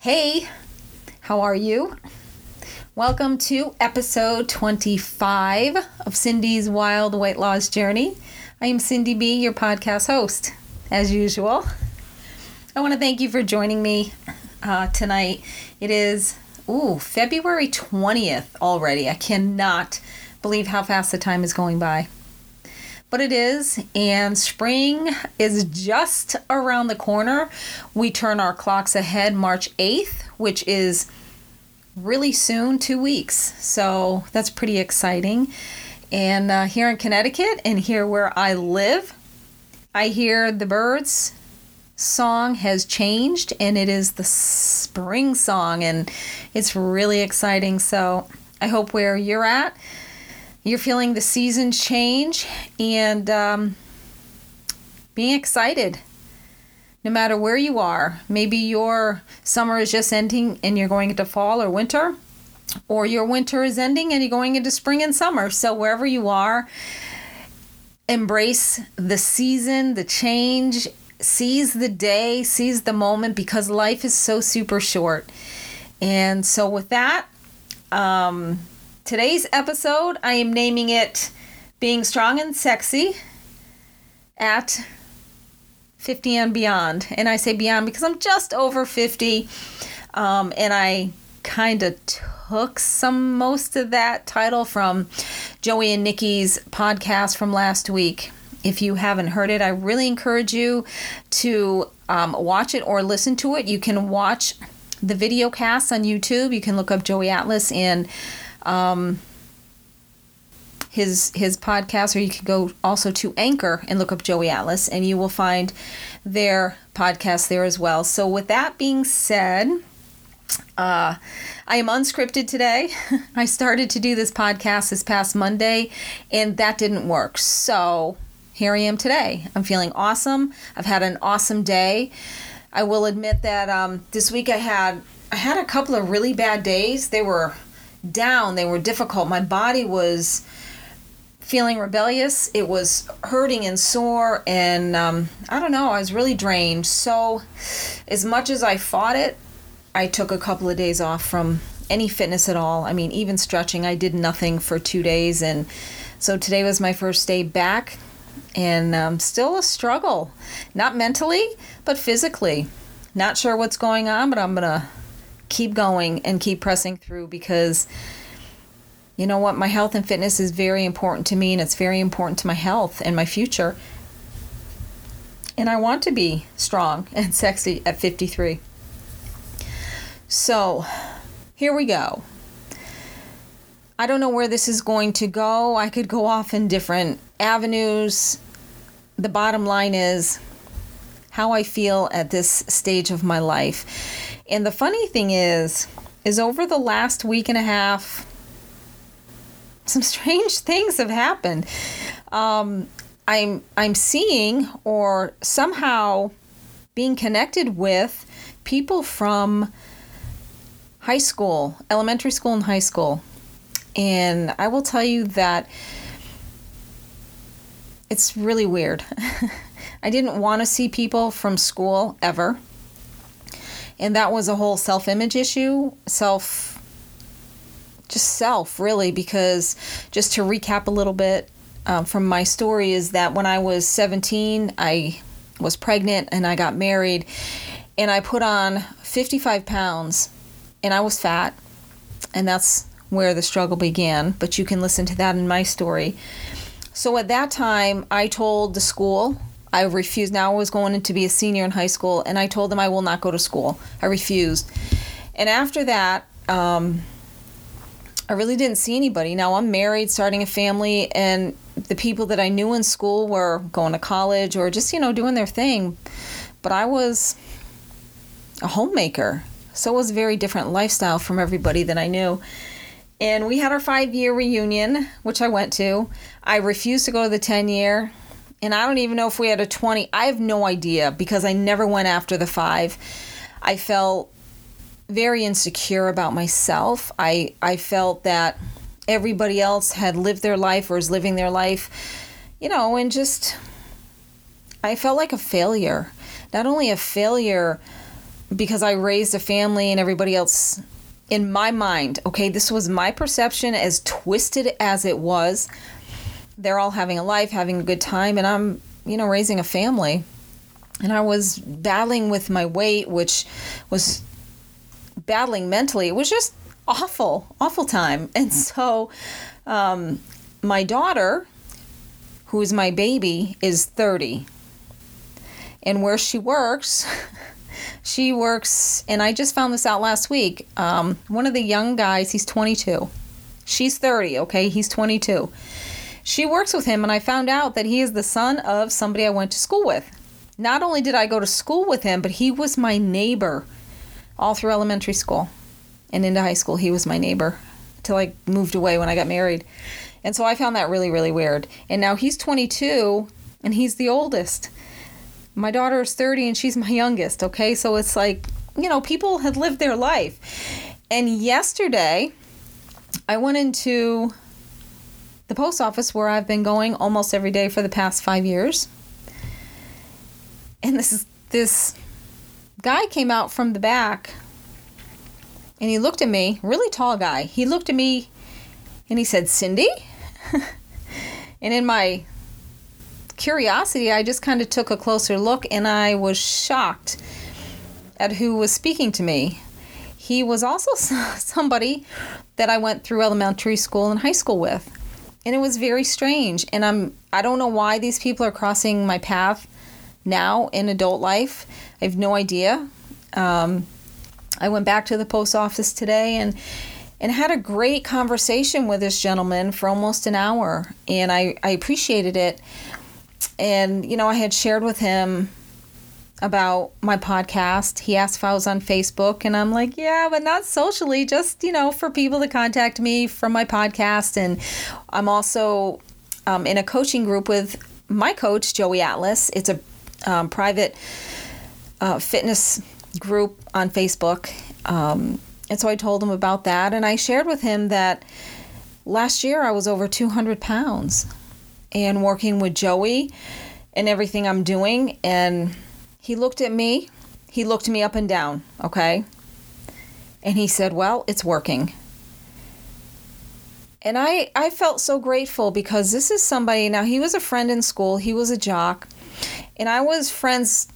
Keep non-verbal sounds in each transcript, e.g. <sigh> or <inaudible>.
Hey, how are you? Welcome to episode 25 of Cindy's Wild Weight Loss Journey. I am Cindy B, your podcast host, as usual. I want to thank you for joining me uh, tonight. It is, ooh, February 20th already. I cannot believe how fast the time is going by but it is. And spring is just around the corner. We turn our clocks ahead March 8th, which is really soon, two weeks. So that's pretty exciting. And uh, here in Connecticut and here where I live, I hear the birds song has changed and it is the spring song and it's really exciting. So I hope where you're at, you're feeling the seasons change and um, being excited no matter where you are. Maybe your summer is just ending and you're going into fall or winter, or your winter is ending and you're going into spring and summer. So, wherever you are, embrace the season, the change, seize the day, seize the moment because life is so super short. And so, with that, um, today's episode, I am naming it Being Strong and Sexy at 50 and Beyond. And I say beyond because I'm just over 50. Um, and I kind of took some most of that title from Joey and Nikki's podcast from last week. If you haven't heard it, I really encourage you to um, watch it or listen to it. You can watch the video cast on YouTube. You can look up Joey Atlas and um, his his podcast, or you can go also to Anchor and look up Joey Atlas, and you will find their podcast there as well. So, with that being said, uh, I am unscripted today. <laughs> I started to do this podcast this past Monday, and that didn't work. So, here I am today. I'm feeling awesome. I've had an awesome day. I will admit that um, this week I had I had a couple of really bad days. They were down. They were difficult. My body was feeling rebellious. It was hurting and sore, and um, I don't know. I was really drained. So, as much as I fought it, I took a couple of days off from any fitness at all. I mean, even stretching, I did nothing for two days, and so today was my first day back, and um, still a struggle. Not mentally, but physically. Not sure what's going on, but I'm gonna keep going and keep pressing through because you know what my health and fitness is very important to me and it's very important to my health and my future. And i want to be strong <laughs> and sexy at 53 so here we go. I don't know where this is going to go. I could go off in different avenues. The bottom line is how i feel at this stage of my life and the funny thing is, is over the last week and a half, some <laughs> strange things have happened. Um, I'm I'm seeing or somehow being connected with people from high school, elementary school, and high school. And I will tell you that it's really weird. <laughs> I didn't want to see people from school ever and that was a whole self-image issue self just self really because just to recap a little bit um, from my story is that when i was 17 i was pregnant and i got married and i put on 55 pounds and i was fat and that's where the struggle began but you can listen to that in my story. So at that time i told the school I refused. Now I was going to be a senior in high school, and I told them I will not go to school. I refused. And after that, um, I really didn't see anybody. Now I'm married, starting a family, and the people that I knew in school were going to college or just, you know, doing their thing. But I was a homemaker. So it was a very different lifestyle from everybody that I knew. And we had our five year reunion, which I went to. I refused to go to the 10 year and I don't even know if we had a 20. I have no idea because I never went after the five. I felt very insecure about myself. I, I felt that everybody else had lived their life or is living their life, you know, and just, I felt like a failure. Not only a failure because I raised a family and everybody else in my mind, okay, this was my perception as twisted as it was. They're all having a life, having a good time, and I'm, you know, raising a family. And I was battling with my weight, which was battling mentally. It was just awful, awful time. <laughs> And so um, my daughter, who is my baby, is 30. And where she works, <laughs> she works, and I just found this out last week. Um, one of the young guys, he's 22. She's 30, okay? He's 22. She works with him, and I found out that he is the son of somebody I went to school with. Not only did I go to school with him, but he was my neighbor all through elementary school and into high school. He was my neighbor till I moved away when I got married. And so I found that really, really weird. And now he's 22 and he's the oldest. My daughter is 30 and she's my youngest, okay? So it's like, you know, people had lived their life. And yesterday, I went into the post office where I've been going almost every day for the past five years. And this is this guy came out from the back and he looked at me, really tall guy. He looked at me and he said, Cindy? <laughs> and in my curiosity, I just kind of took a closer look and I was shocked at who was speaking to me. He was also <laughs> somebody that I went through elementary school and high school with. And it was very strange. And I'm I don't know why these people are crossing my path now in adult life. I have no idea. Um, I went back to the post office today and and had a great conversation with this gentleman for almost an hour, and I, I appreciated it. And you know, I had shared with him about my podcast. He asked if I was on Facebook, and I'm like, yeah, but not socially, just, you know, for people to contact me from my podcast. And I'm also um, in a coaching group with my coach, Joey Atlas. It's a um, private uh, fitness group on Facebook. Um, and so I told him about that, and I shared with him that last year I was over 200 pounds and working with Joey and everything I'm doing. And he looked at me, he looked me up and down, okay? And he said, Well, it's working. And I, I felt so grateful because this is somebody, now he was a friend in school, he was a jock, and I was friends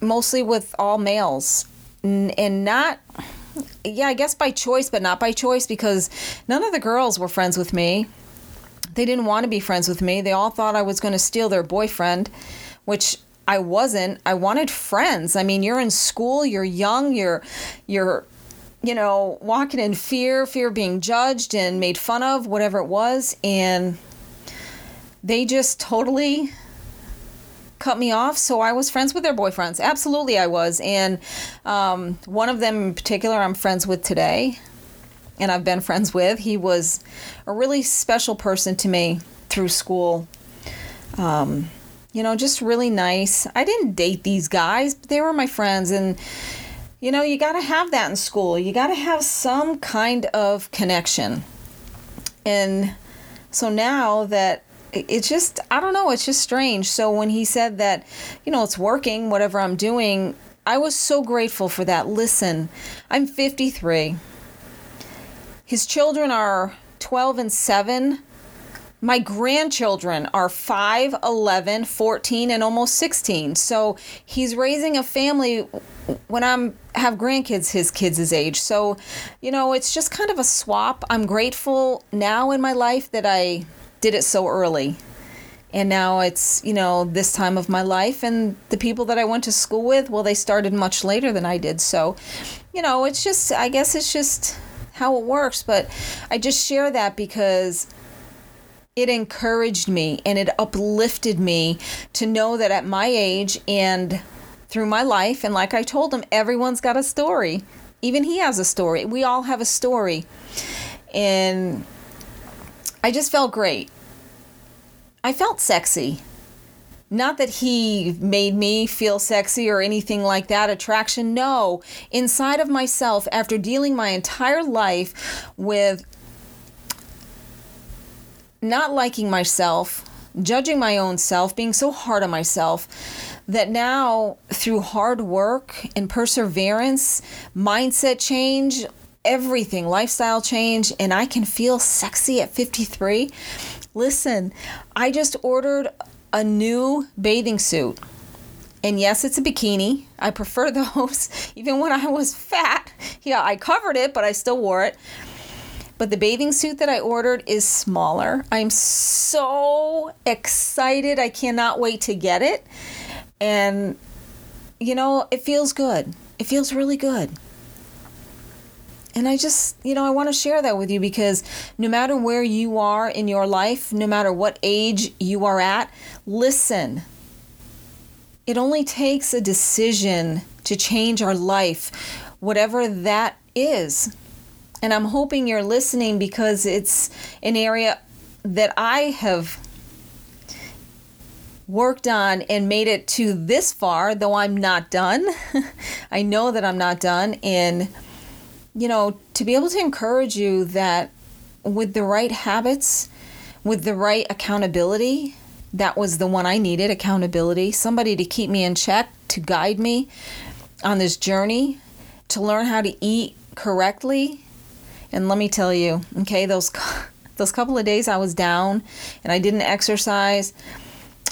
mostly with all males. And not yeah i guess by choice but not by choice because none of the girls were friends with me. They didn't want to be friends with me. They all thought i was going to steal their boyfriend which i wasn't i wanted friends i mean you're in school you're young you're you're you know walking in fear fear of being judged and made fun of whatever it was and they just totally cut me off. So I was friends with their boyfriends. Absolutely, I was. And um, one of them in particular, I'm friends with today, and I've been friends with. He was a really special person to me through school. Um, you know, just really nice. I didn't date these guys, but they were my friends. And, you know, you got to have that in school. You got to have some kind of connection. And so now that it's just I don't know, it's just strange. So when he said that, you know, it's working, whatever I'm doing, I was so grateful for that. Listen, I'm 53. His children are 12 and 7. My grandchildren are 5, 11, 14 and almost 16. So he's raising a family when I'm have grandkids his kids' his age. So, you know, it's just kind of a swap. I'm grateful now in my life that I did it so early. And now it's, you know, this time of my life. And the people that I went to school with, well, they started much later than I did. So, you know, it's just, I guess it's just how it works. But I just share that because it encouraged me and it uplifted me to know that at my age and through my life, and like I told him, everyone's got a story. Even he has a story. We all have a story. And I just felt great. I felt sexy. Not that he made me feel sexy or anything like that, attraction. No. Inside of myself, after dealing my entire life with not liking myself, judging my own self, being so hard on myself that now through hard work and perseverance, mindset change, everything, lifestyle change, and I can feel sexy at 53. Listen, I just ordered a new bathing suit. And yes, it's a bikini. I prefer <laughs> those. Even when I was fat, yeah, I covered it, but I still wore it. But the bathing suit that I ordered is smaller. I'm so excited. I cannot wait to get it. And, you know, it feels good. It feels really good. And I just, you know, I want to share that with you because no matter where you are in your life, no matter what age you are at, listen. It only takes a decision to change our life, whatever that is. And I'm hoping you're listening because it's an area that I have worked on and made it to this far, though I'm not done. <laughs> I know that I'm not done. And, you know, to be able to encourage you that with the right habits, with the right accountability, that was the one I needed accountability, somebody to keep me in check, to guide me on this journey, to learn how to eat correctly and let me tell you, okay, those <laughs> those couple of days I was down and I didn't exercise,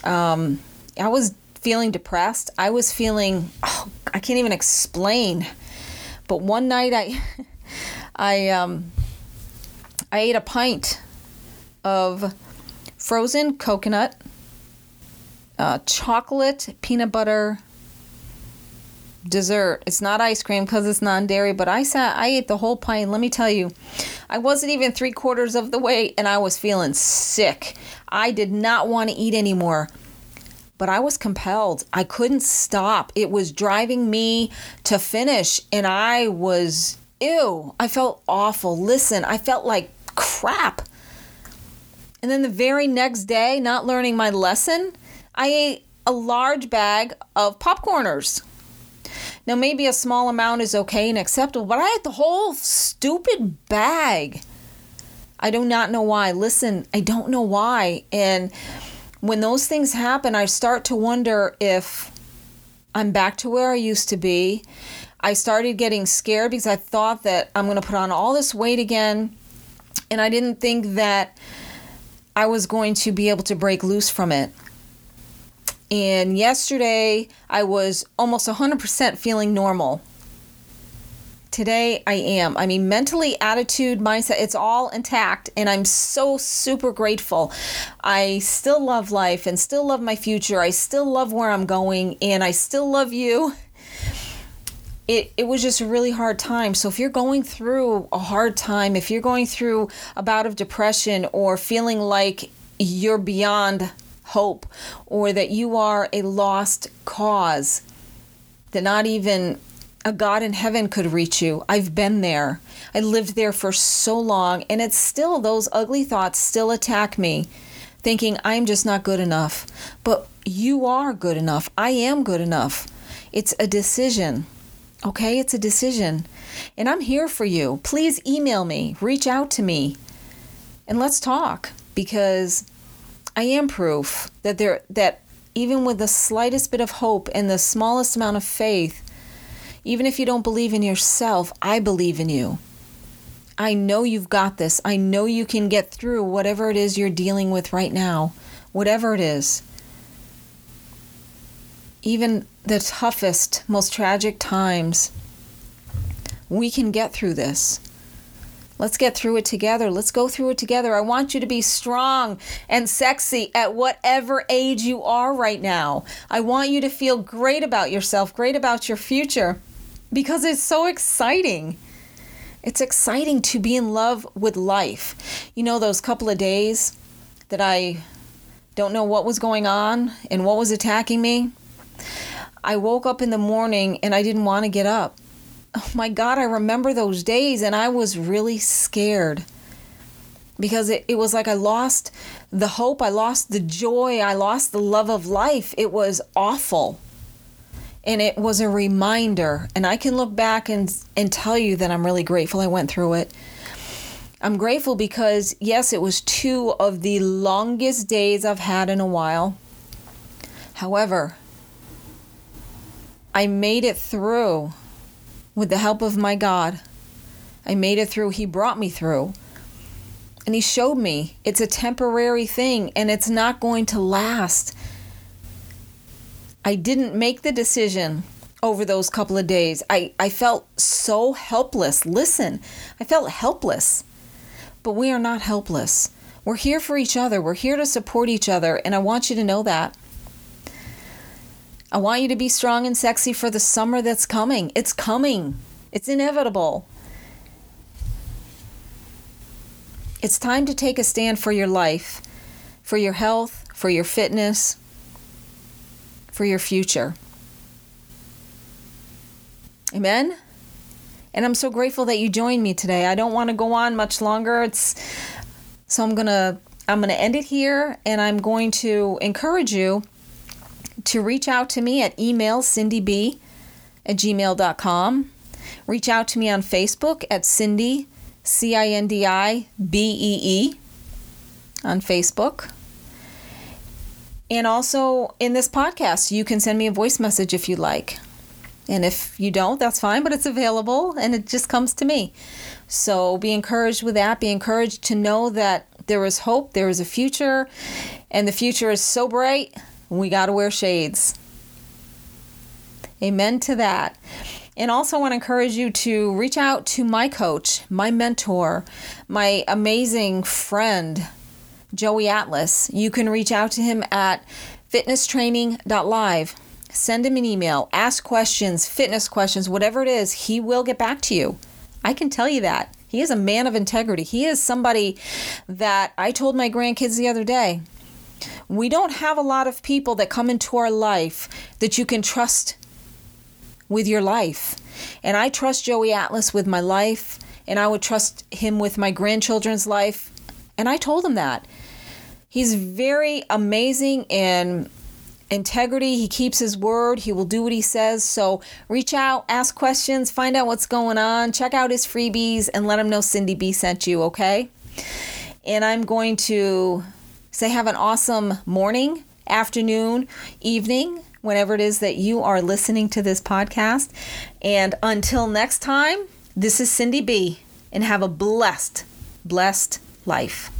um, I was feeling depressed. I was feeling, oh, I can't even explain. But one night I, <laughs> I, um, I ate a pint of frozen coconut, uh, chocolate, peanut butter, dessert. It's not ice cream because it's non-dairy, but I sat I ate the whole pint. Let me tell you, I wasn't even three quarters of the way and I was feeling sick. I did not want to eat anymore. But I was compelled. I couldn't stop. It was driving me to finish and I was ew. I felt awful. Listen, I felt like crap. And then the very next day, not learning my lesson, I ate a large bag of popcorners. Now, maybe a small amount is okay and acceptable, but I had the whole stupid bag. I do not know why. Listen, I don't know why. And when those things happen, I start to wonder if I'm back to where I used to be. I started getting scared because I thought that I'm going to put on all this weight again. And I didn't think that I was going to be able to break loose from it. And yesterday, I was almost 100% feeling normal. Today, I am. I mean, mentally, attitude, mindset, it's all intact. And I'm so super grateful. I still love life and still love my future. I still love where I'm going. And I still love you. It, it was just a really hard time. So, if you're going through a hard time, if you're going through a bout of depression or feeling like you're beyond hope or that you are a lost cause, that not even a God in heaven could reach you. I've been there. I lived there for so long, and it's still, those ugly thoughts still attack me, thinking I'm just not good enough. But you are good enough. I am good enough. It's a decision. Okay? It's a decision. And I'm here for you. Please email me, reach out to me, and let's talk because I am proof that there that even with the slightest bit of hope and the smallest amount of faith, even if you don't believe in yourself, I believe in you. I know you've got this. I know you can get through whatever it is you're dealing with right now, whatever it is. Even the toughest, most tragic times, we can get through this. Let's get through it together. Let's go through it together. I want you to be strong and sexy at whatever age you are right now. I want you to feel great about yourself, great about your future, because it's so exciting. It's exciting to be in love with life. You know, those couple of days that I don't know what was going on and what was attacking me? I woke up in the morning and I didn't want to get up oh my God, I remember those days and I was really scared because it, it was like I lost the hope, I lost the joy, I lost the love of life. It was awful. And it was a reminder. And I can look back and, and tell you that I'm really grateful I went through it. I'm grateful because, yes, it was two of the longest days I've had in a while. However, I made it through with the help of my God. I made it through. He brought me through. And He showed me it's a temporary thing and it's not going to last. I didn't make the decision over those couple of days. I, I felt so helpless. Listen, I felt helpless. But we are not helpless. We're here for each other. We're here to support each other. And I want you to know that. I want you to be strong and sexy for the summer that's coming. It's coming, it's inevitable. It's time to take a stand for your life, for your health, for your fitness, for your future. Amen? And I'm so grateful that you joined me today. I don't want to go on much longer. It's so I'm going to I'm going to end it here and I'm going to encourage you to reach out to me at email cindyb at gmail.com. Reach out to me on Facebook at Cindy, C I N D I B E E, on Facebook. And also in this podcast, you can send me a voice message if you like. And if you don't, that's fine, but it's available and it just comes to me. So be encouraged with that. Be encouraged to know that there is hope, there is a future, and the future is so bright, we got to wear shades. Amen to that. And also, I want to encourage you to reach out to my coach, my mentor, my amazing friend, Joey Atlas. You can reach out to him at fitnesstraining.live. Send him an email, ask questions, fitness questions, whatever it is, he will get back to you. I can tell you that. He is a man of integrity. He is somebody that I told my grandkids the other day. We don't have a lot of people that come into our life that you can trust with your life. And I trust Joey Atlas with my life, and I would trust him with my grandchildren's life. And I told him that. He's very amazing in integrity. He keeps his word. He will do what he says. So reach out, ask questions, find out what's going on, check out his freebies, and let him know Cindy B sent you, okay? And I'm going to say have an awesome morning, afternoon, evening, whenever it is that you are listening to this podcast. And until next time, this is Cindy B, and have a blessed, blessed life.